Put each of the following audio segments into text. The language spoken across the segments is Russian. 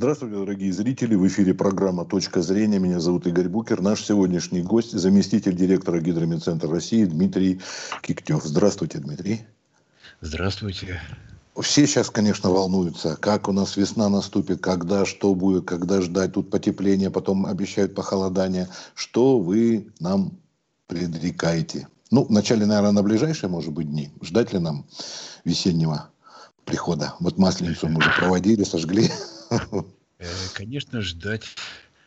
Здравствуйте, дорогие зрители. В эфире программа «Точка зрения». Меня зовут Игорь Букер. Наш сегодняшний гость – заместитель директора Гидромедцентра России Дмитрий Киктев. Здравствуйте, Дмитрий. Здравствуйте. Все сейчас, конечно, волнуются, как у нас весна наступит, когда, что будет, когда ждать. Тут потепление, потом обещают похолодание. Что вы нам предрекаете? Ну, вначале, наверное, на ближайшие, может быть, дни. Ждать ли нам весеннего прихода? Вот Масленицу мы уже проводили, сожгли. Э, конечно, ждать.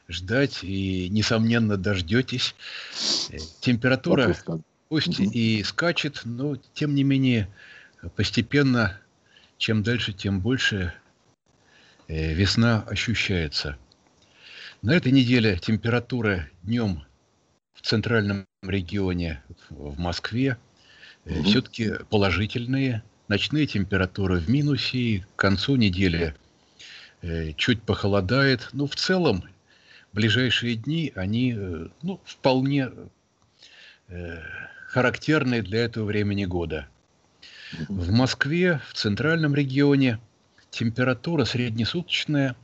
Ждать и, несомненно, дождетесь. Э, температура пусть угу. и скачет, но, тем не менее, постепенно, чем дальше, тем больше э, весна ощущается. На этой неделе температура днем в центральном регионе, в Москве, угу. все-таки положительные. Ночные температуры в минусе. К концу недели чуть похолодает. Но в целом ближайшие дни, они э, ну, вполне э, характерны для этого времени года. В Москве, в центральном регионе, температура среднесуточная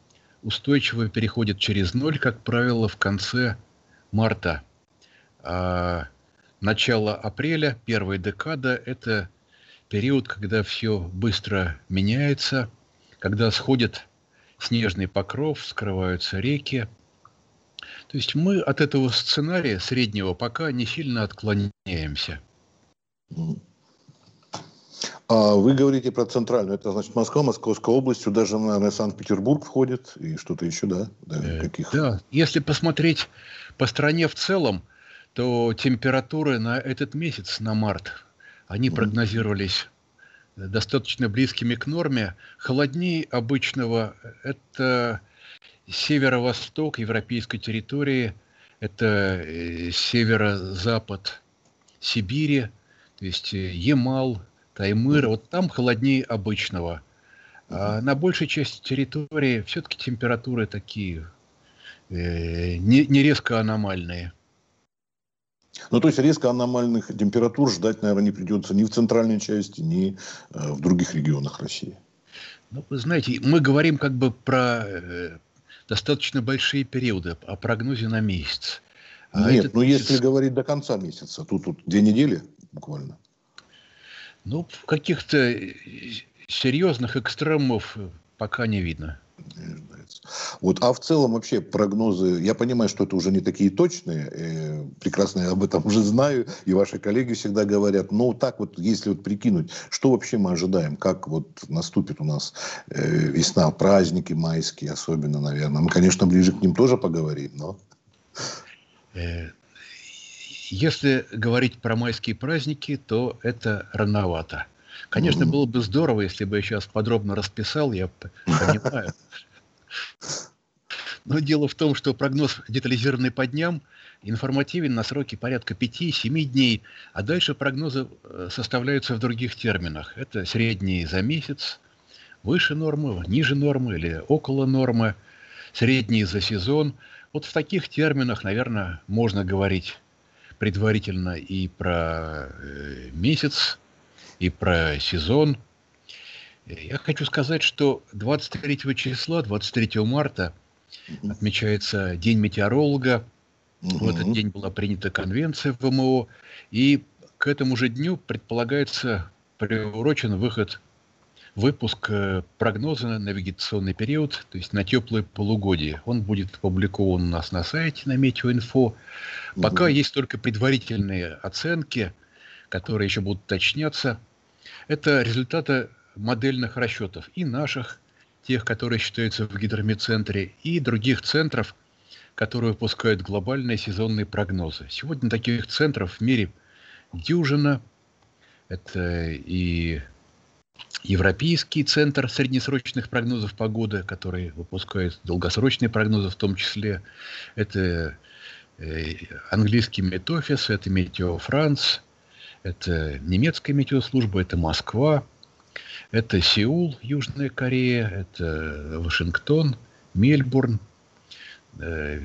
устойчиво переходит через ноль, как правило, в конце марта – а начало апреля, первая декада – это период, когда все быстро меняется, когда сходит снежный покров, скрываются реки. То есть мы от этого сценария среднего пока не сильно отклоняемся. А вы говорите про центральную, это значит Москва, Московская область, сюда же, наверное, Санкт-Петербург входит и что-то еще, да? Да, э, каких? да, если посмотреть по стране в целом, то температуры на этот месяц, на март, они прогнозировались достаточно близкими к норме. Холоднее обычного – это северо-восток европейской территории, это э, северо-запад Сибири, то есть э, Ямал, Таймыр, вот там холоднее обычного. А на большей части территории все-таки температуры такие э, не, не резко аномальные. Ну, то есть резко аномальных температур ждать, наверное, не придется ни в центральной части, ни э, в других регионах России. Ну, вы знаете, мы говорим как бы про э, достаточно большие периоды, о прогнозе на месяц. А Нет, ну месяц... если говорить до конца месяца, тут, тут две недели буквально. Ну, каких-то э, серьезных экстремумов пока не видно ожидается. Вот, а в целом вообще прогнозы, я понимаю, что это уже не такие точные, э, прекрасно я об этом уже знаю, и ваши коллеги всегда говорят, но так вот, если вот прикинуть, что вообще мы ожидаем, как вот наступит у нас э, весна, праздники майские особенно, наверное. Мы, конечно, ближе к ним тоже поговорим, но... Э, если говорить про майские праздники, то это рановато. Конечно, было бы здорово, если бы я сейчас подробно расписал, я понимаю. Но дело в том, что прогноз, детализированный по дням, информативен на сроки порядка 5-7 дней, а дальше прогнозы э, составляются в других терминах. Это средние за месяц, выше нормы, ниже нормы или около нормы, средние за сезон. Вот в таких терминах, наверное, можно говорить предварительно и про э, месяц, и про сезон. Я хочу сказать, что 23 числа, 23 марта отмечается День метеоролога. Угу. В этот день была принята конвенция ВМО. И к этому же дню предполагается приурочен выход, выпуск э, прогноза на навигационный период, то есть на теплое полугодие. Он будет опубликован у нас на сайте на Метеоинфо. Пока угу. есть только предварительные оценки, которые еще будут уточняться. Это результаты модельных расчетов и наших, тех, которые считаются в гидромедцентре, и других центров, которые выпускают глобальные сезонные прогнозы. Сегодня таких центров в мире дюжина. Это и Европейский центр среднесрочных прогнозов погоды, который выпускает долгосрочные прогнозы в том числе. Это э, английский Метофис, это Метео Франс, это немецкая метеослужба, это Москва, это Сеул, Южная Корея, это Вашингтон, Мельбурн, э,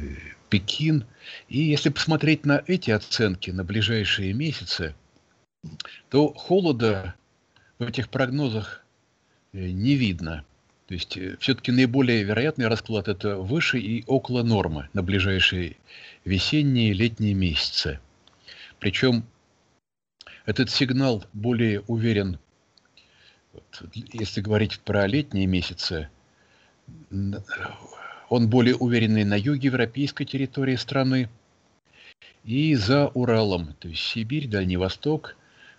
Пекин. И если посмотреть на эти оценки на ближайшие месяцы, то холода в этих прогнозах э, не видно. То есть э, все-таки наиболее вероятный расклад это выше и около нормы на ближайшие весенние и летние месяцы. Причем этот сигнал более уверен, если говорить про летние месяцы, он более уверенный на юге европейской территории страны и за Уралом, то есть Сибирь, Дальний Восток,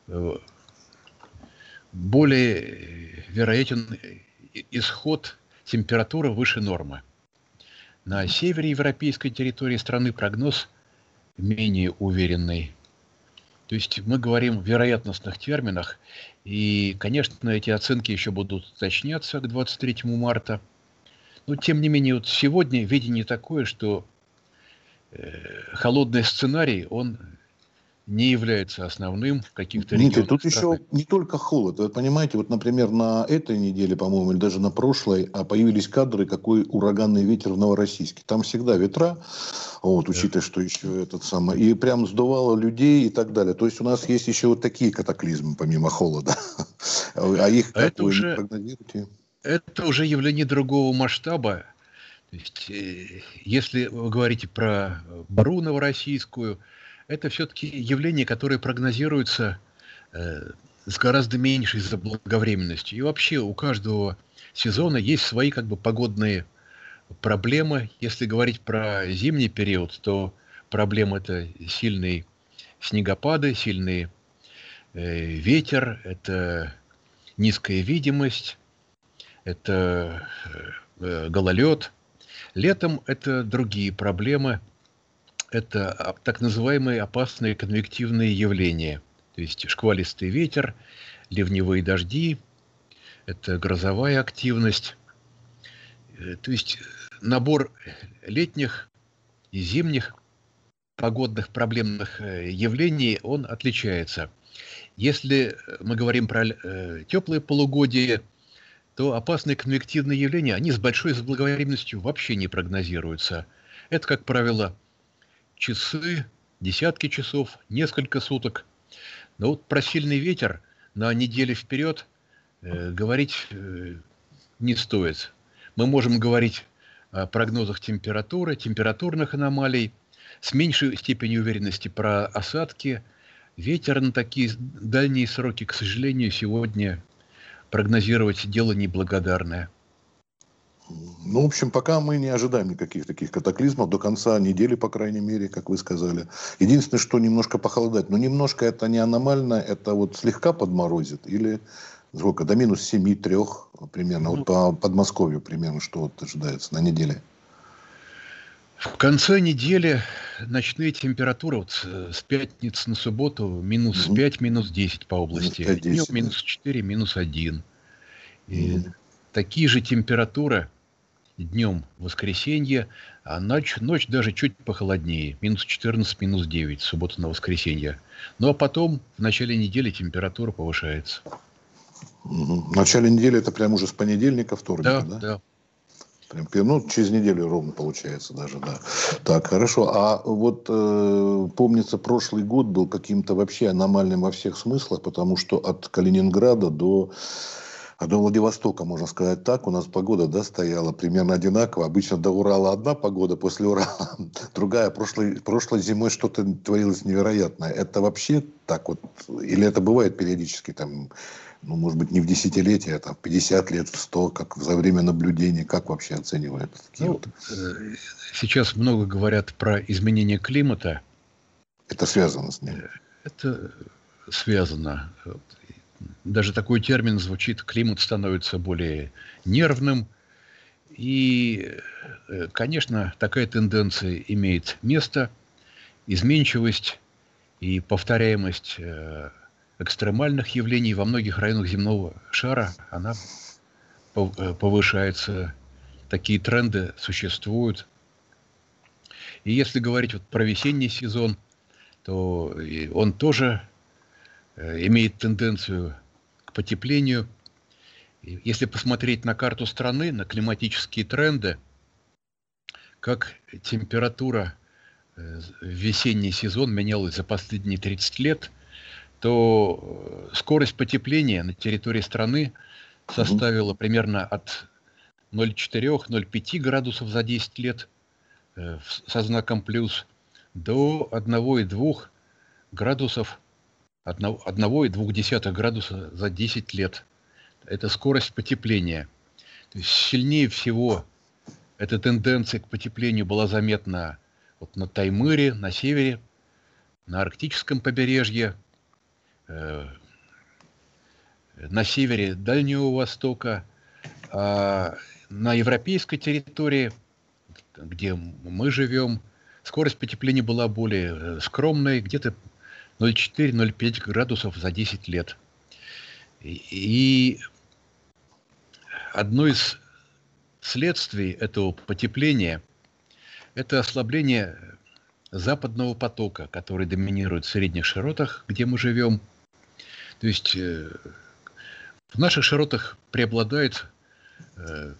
э, более вероятен исход температуры выше нормы. На севере европейской территории страны прогноз менее уверенный. То есть мы говорим в вероятностных терминах, и, конечно, эти оценки еще будут уточняться к 23 марта. Но, тем не менее, вот сегодня видение такое, что э, холодный сценарий, он не является основным в каких-то регионах. Дмитрий, тут страны. еще не только холод. Вы понимаете, вот, например, на этой неделе, по-моему, или даже на прошлой, а появились кадры, какой ураганный ветер в Новороссийске. Там всегда ветра, вот, учитывая, что еще этот самый, и прям сдувало людей и так далее. То есть у нас есть еще вот такие катаклизмы, помимо холода. А их как это уже, прогнозируете? Это уже явление другого масштаба. То есть, э, если вы говорите про Бару Новороссийскую, это все-таки явление, которое прогнозируется э, с гораздо меньшей заблаговременностью. И вообще у каждого сезона есть свои как бы погодные проблемы. Если говорить про зимний период, то проблема это сильные снегопады, сильный э, ветер, это низкая видимость, это э, гололед. Летом это другие проблемы – это так называемые опасные конвективные явления. То есть шквалистый ветер, ливневые дожди, это грозовая активность. Э, то есть набор летних и зимних погодных проблемных э, явлений, он отличается. Если мы говорим про э, теплые полугодие, то опасные конвективные явления, они с большой заблаговременностью вообще не прогнозируются. Это, как правило, часы, десятки часов, несколько суток. Но вот про сильный ветер на неделю вперед э, говорить э, не стоит. Мы можем говорить о прогнозах температуры, температурных аномалий, с меньшей степенью уверенности про осадки. Ветер на такие дальние сроки, к сожалению, сегодня прогнозировать дело неблагодарное. Ну, в общем, пока мы не ожидаем никаких таких катаклизмов до конца недели, по крайней мере, как вы сказали. Единственное, что немножко похолодать. Но немножко это не аномально, это вот слегка подморозит или сколько? До минус 7, 3 примерно. Ну, вот по Подмосковью примерно что вот ожидается на неделе. В конце недели ночные температуры вот с пятницы на субботу минус угу. 5, минус 10 по области. Минус 5, 10, Днем минус 4, минус 1. И угу. такие же температуры днем воскресенье, а ночь, ночь даже чуть похолоднее, минус 14, минус 9, суббота на воскресенье. Ну а потом в начале недели температура повышается. В начале недели это прям уже с понедельника, вторника, да? Да, да. Прям, ну, через неделю ровно получается даже, да. Так, хорошо. А вот э, помнится, прошлый год был каким-то вообще аномальным во всех смыслах, потому что от Калининграда до а до Владивостока, можно сказать так, у нас погода да, стояла примерно одинаково. Обычно до Урала одна погода, после Урала другая. Прошлой, прошлой зимой что-то творилось невероятное. Это вообще так вот? Или это бывает периодически, там, ну, может быть, не в десятилетие, а там, в 50 лет, в 100, как за время наблюдения? Как вообще оценивают такие ну, вот? Э, сейчас много говорят про изменение климата. Это связано с ним? Это связано даже такой термин звучит, климат становится более нервным. И, э, конечно, такая тенденция имеет место. Изменчивость и повторяемость э, экстремальных явлений во многих районах земного шара, она э, повышается. Такие тренды существуют. И если говорить вот про весенний сезон, то он тоже имеет тенденцию потеплению. Если посмотреть на карту страны, на климатические тренды, как температура э, в весенний сезон менялась за последние 30 лет, то э, скорость потепления на территории страны составила примерно от 0,4-0,5 градусов за 10 лет э, со знаком плюс до 1,2 градусов 1,2 градуса за 10 лет. Это скорость потепления. То есть сильнее всего эта тенденция к потеплению была заметна вот на Таймыре, на севере, на арктическом побережье, э, на севере Дальнего Востока, а на европейской территории, где мы живем, скорость потепления была более э, скромной, где-то 0,4-0,5 градусов за 10 лет. И одно из следствий этого потепления – это ослабление западного потока, который доминирует в средних широтах, где мы живем. То есть э, в наших широтах преобладает э,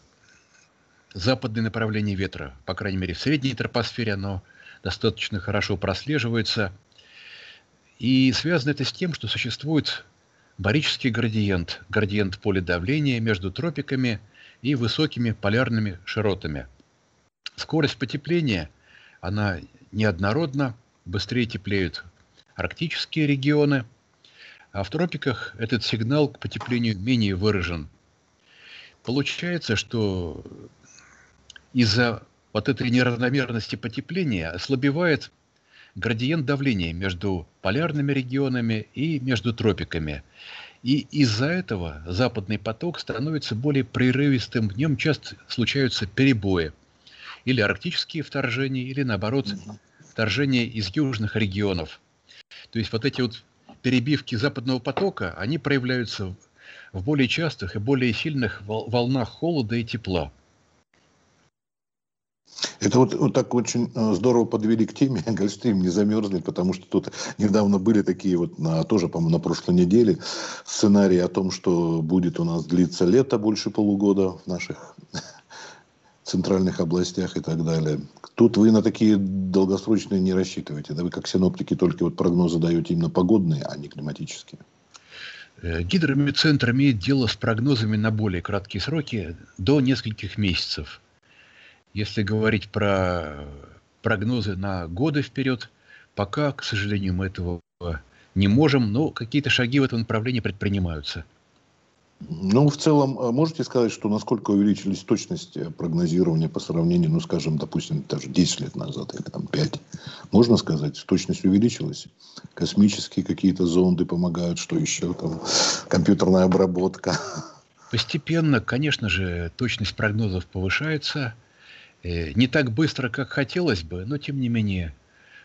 западное направление ветра, по крайней мере в средней тропосфере оно достаточно хорошо прослеживается. И связано это с тем, что существует барический градиент, градиент поля давления между тропиками и высокими полярными широтами. Скорость потепления, она неоднородна, быстрее теплеют арктические регионы, а в тропиках этот сигнал к потеплению менее выражен. Получается, что из-за вот этой неравномерности потепления ослабевает градиент давления между полярными регионами и между тропиками. И из-за этого западный поток становится более прерывистым, в нем часто случаются перебои. Или арктические вторжения, или наоборот вторжения из южных регионов. То есть вот эти вот перебивки западного потока, они проявляются в более частых и более сильных волнах холода и тепла. Это вот, вот так очень э, здорово подвели к теме, Гольфстрим не замерзнет, потому что тут недавно были такие вот, на, тоже, по-моему, на прошлой неделе сценарии о том, что будет у нас длиться лето больше полугода в наших центральных областях и так далее. Тут вы на такие долгосрочные не рассчитываете, да вы как синоптики только вот прогнозы даете именно погодные, а не климатические. Э, гидромедцентр имеет дело с прогнозами на более краткие сроки, до нескольких месяцев – если говорить про прогнозы на годы вперед, пока, к сожалению, мы этого не можем, но какие-то шаги в этом направлении предпринимаются. Ну, в целом, а можете сказать, что насколько увеличились точность прогнозирования по сравнению, ну, скажем, допустим, даже 10 лет назад или там 5? Можно сказать, точность увеличилась? Космические какие-то зонды помогают, что еще там, компьютерная обработка? Постепенно, конечно же, точность прогнозов повышается – не так быстро, как хотелось бы, но тем не менее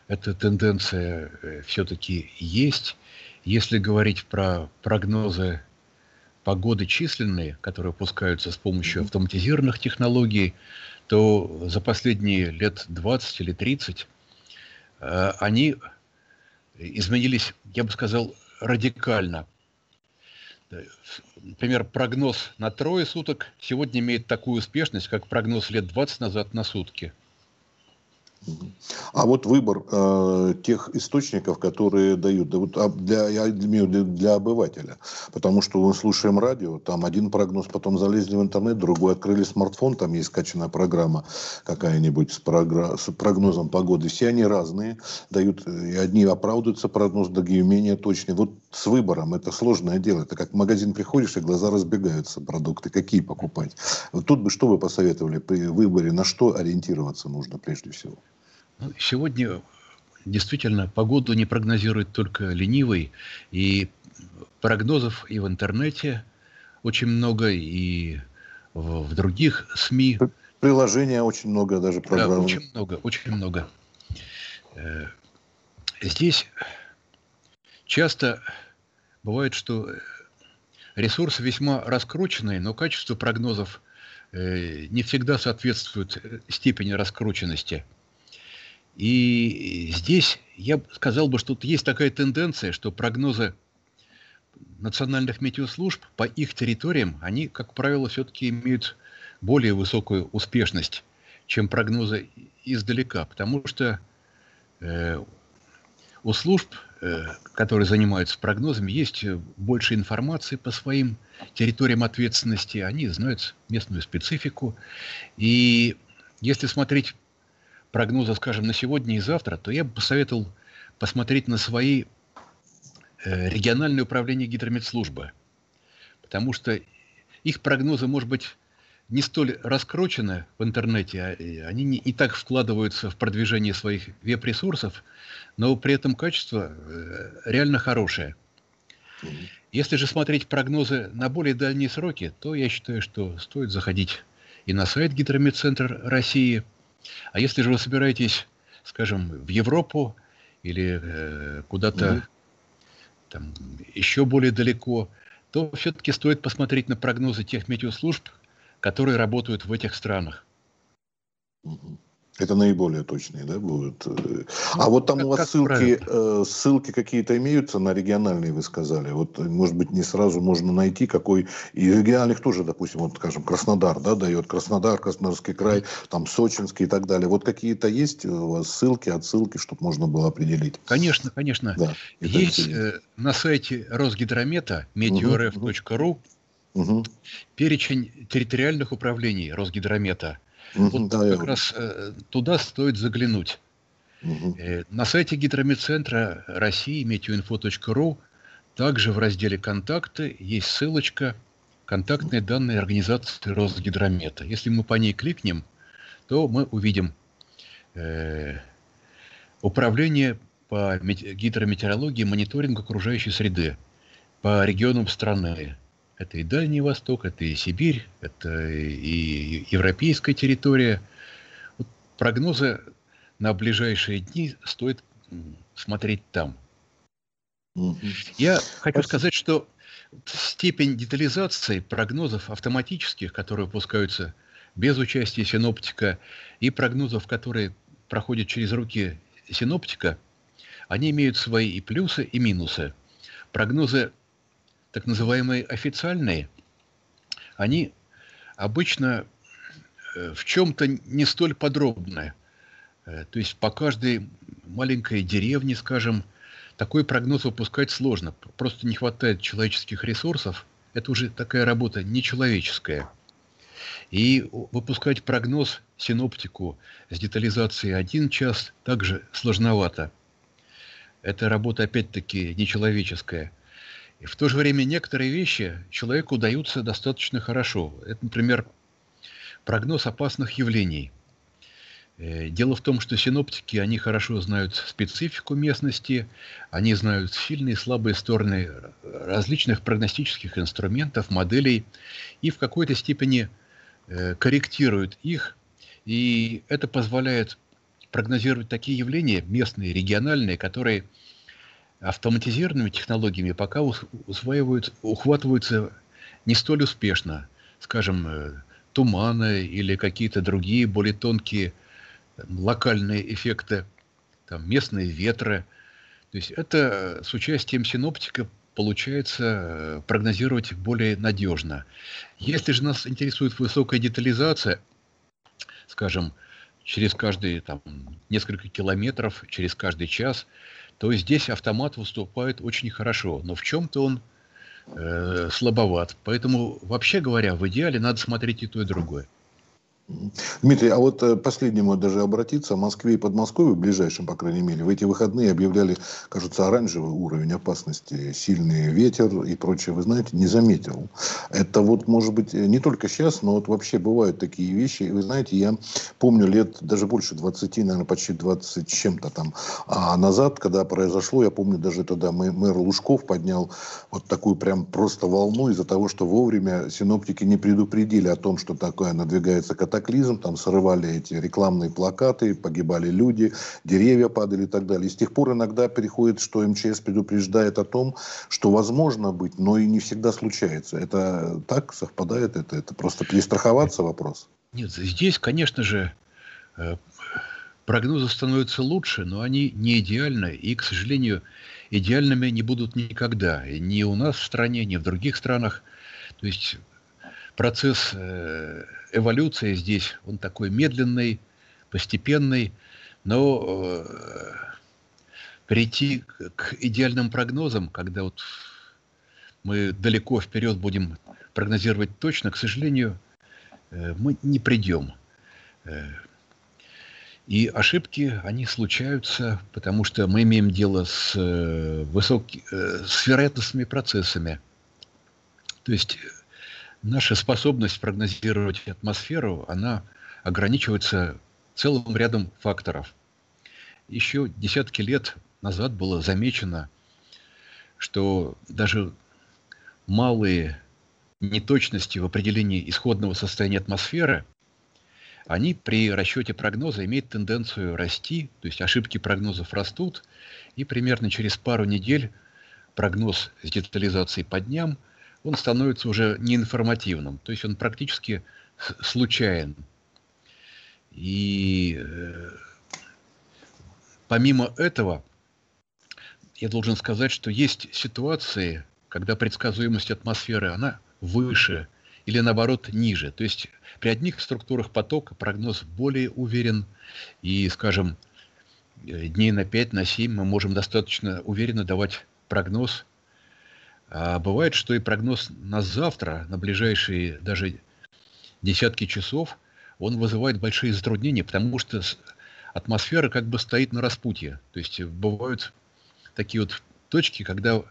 эта тенденция э, все-таки есть. Если говорить про прогнозы погоды численные, которые пускаются с помощью автоматизированных технологий, то за последние лет 20 или 30 э, они изменились, я бы сказал, радикально. Например, прогноз на трое суток сегодня имеет такую успешность, как прогноз лет 20 назад на сутки. А вот выбор э, тех источников, которые дают, да вот а для, я имею для, для обывателя, потому что мы слушаем радио, там один прогноз, потом залезли в интернет, другой открыли смартфон, там есть скачанная программа какая-нибудь с, програ- с прогнозом погоды, все они разные, дают, и одни оправдываются прогноз, другие менее точные. Вот с выбором это сложное дело, это как в магазин приходишь и глаза разбегаются, продукты какие покупать. Вот тут бы что вы посоветовали при выборе, на что ориентироваться нужно прежде всего? Ну, сегодня действительно погоду не прогнозирует только ленивый. И прогнозов и в интернете очень много, и в, в других СМИ. Приложения очень много, даже программ. Да, очень много, очень много. Э, здесь часто бывает, что ресурсы весьма раскрученные, но качество прогнозов э, не всегда соответствует э, степени раскрученности. И здесь я сказал бы, что есть такая тенденция, что прогнозы национальных метеослужб по их территориям, они, как правило, все-таки имеют более высокую успешность, чем прогнозы издалека, потому что э, у служб э, которые занимаются прогнозами, есть больше информации по своим территориям ответственности, они знают местную специфику. И если смотреть прогнозы, скажем, на сегодня и завтра, то я бы посоветовал посмотреть на свои э, региональные управления гидрометслужбы. Потому что их прогнозы, может быть, не столь раскручены в интернете, а они не, и так вкладываются в продвижение своих веб-ресурсов, но при этом качество э, реально хорошее. Если же смотреть прогнозы на более дальние сроки, то я считаю, что стоит заходить и на сайт Гидрометцентр России. А если же вы собираетесь, скажем, в Европу или э, куда-то угу. там еще более далеко, то все-таки стоит посмотреть на прогнозы тех метеослужб, которые работают в этих странах. Это наиболее точные, да, будут. Э, а вот там как, у вас ссылки, э, ссылки какие-то имеются на региональные, вы сказали. Вот, может быть, не сразу можно найти, какой... И региональных тоже, допустим, вот, скажем, Краснодар, да, дает Краснодар, Краснодарский край, там Сочинский и так далее. Вот какие-то есть у вас ссылки, отсылки, чтобы можно было определить? Конечно, конечно. Да, есть э, на сайте Росгидромета meteorf.ru угу. Перечень территориальных управлений Росгидромета – вот да, как раз э, туда стоит заглянуть. Угу. Э, на сайте Гидрометцентра России метеоинфо.ру также в разделе «Контакты» есть ссылочка «Контактные данные организации Росгидромета». Если мы по ней кликнем, то мы увидим э, управление по гидрометеорологии и мониторингу окружающей среды по регионам страны. Это и Дальний Восток, это и Сибирь, это и европейская территория. Вот прогнозы на ближайшие дни стоит смотреть там. Я хочу сказать, что степень детализации прогнозов автоматических, которые выпускаются без участия синоптика, и прогнозов, которые проходят через руки синоптика, они имеют свои и плюсы, и минусы. Прогнозы так называемые официальные, они обычно э, в чем-то не столь подробные. Э, то есть по каждой маленькой деревне, скажем, такой прогноз выпускать сложно. Просто не хватает человеческих ресурсов. Это уже такая работа нечеловеческая. И выпускать прогноз синоптику с детализацией один час также сложновато. Это работа, опять-таки, нечеловеческая – и в то же время некоторые вещи человеку удаются достаточно хорошо. Это, например, прогноз опасных явлений. Э, дело в том, что синоптики, они хорошо знают специфику местности, они знают сильные и слабые стороны различных прогностических инструментов, моделей, и в какой-то степени э, корректируют их. И это позволяет прогнозировать такие явления, местные, региональные, которые – автоматизированными технологиями пока усваивают, ухватываются не столь успешно. Скажем, э, туманы или какие-то другие более тонкие локальные эффекты, там, местные ветры. То есть это с участием синоптика получается э, прогнозировать более надежно. Если же нас интересует высокая детализация, скажем, через каждые там, несколько километров, через каждый час – то здесь автомат выступает очень хорошо, но в чем-то он э, слабоват. Поэтому, вообще говоря, в идеале надо смотреть и то, и другое. Дмитрий, а вот э, последнему даже обратиться. В Москве и Подмосковье, в ближайшем, по крайней мере, в эти выходные объявляли, кажется, оранжевый уровень опасности, сильный ветер и прочее. Вы знаете, не заметил. Это вот, может быть, не только сейчас, но вот вообще бывают такие вещи. Вы знаете, я помню лет даже больше 20, наверное, почти 20 с чем-то там а назад, когда произошло, я помню, даже тогда мэр Лужков поднял вот такую прям просто волну из-за того, что вовремя синоптики не предупредили о том, что такое надвигается катастрофа катаклизм, там срывали эти рекламные плакаты, погибали люди, деревья падали и так далее. И с тех пор иногда переходит, что МЧС предупреждает о том, что возможно быть, но и не всегда случается. Это так совпадает? Это, это просто перестраховаться вопрос? Нет, здесь, конечно же, э, прогнозы становятся лучше, но они не идеальны. И, к сожалению, идеальными не будут никогда. Ни у нас в стране, ни в других странах. То есть процесс э, эволюции здесь, он такой медленный, постепенный, но э, перейти к идеальным прогнозам, когда вот мы далеко вперед будем прогнозировать точно, к сожалению, э, мы не придем. И ошибки, они случаются, потому что мы имеем дело с, э, высоки, с вероятностными процессами. То есть наша способность прогнозировать атмосферу, она ограничивается целым рядом факторов. Еще десятки лет назад было замечено, что даже малые неточности в определении исходного состояния атмосферы, они при расчете прогноза имеют тенденцию расти, то есть ошибки прогнозов растут, и примерно через пару недель прогноз с детализацией по дням, он становится уже неинформативным, то есть он практически случайен. И э, помимо этого, я должен сказать, что есть ситуации, когда предсказуемость атмосферы, она выше или наоборот ниже. То есть при одних структурах потока прогноз более уверен и, скажем, э, дней на 5, на 7 мы можем достаточно уверенно давать прогноз. А бывает, что и прогноз на завтра, на ближайшие даже десятки часов, он вызывает большие затруднения, потому что атмосфера как бы стоит на распутье. То есть бывают такие вот точки, когда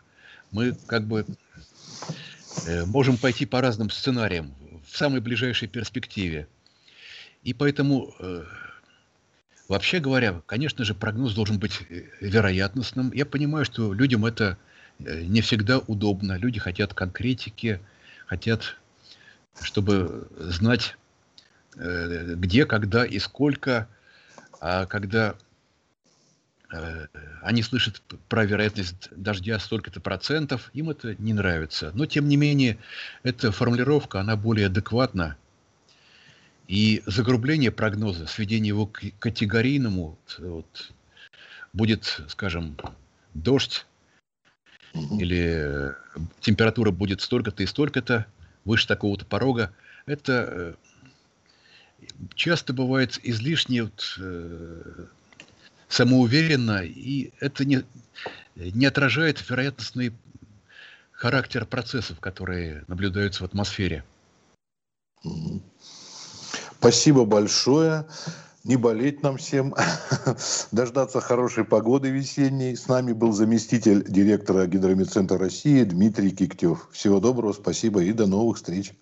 мы как бы э, можем пойти по разным сценариям в самой ближайшей перспективе. И поэтому, э, вообще говоря, конечно же, прогноз должен быть э, вероятностным. Я понимаю, что людям это не всегда удобно. Люди хотят конкретики, хотят, чтобы знать, где, когда и сколько. А когда Э, они слышат про вероятность дождя столько-то процентов, им это не нравится. Но, тем не менее, эта формулировка, она более адекватна. И загрубление прогноза, сведение его к категорийному, вот, будет, скажем, дождь, или температура будет столько-то и столько-то, выше такого-то порога, это э, часто бывает излишне вот, э, самоуверенно, и это не, не отражает вероятностный характер процессов, которые наблюдаются в атмосфере. Спасибо большое. Не болеть нам всем, дождаться хорошей погоды весенней. С нами был заместитель директора Гидромедцентра России Дмитрий Киктев. Всего доброго, спасибо и до новых встреч.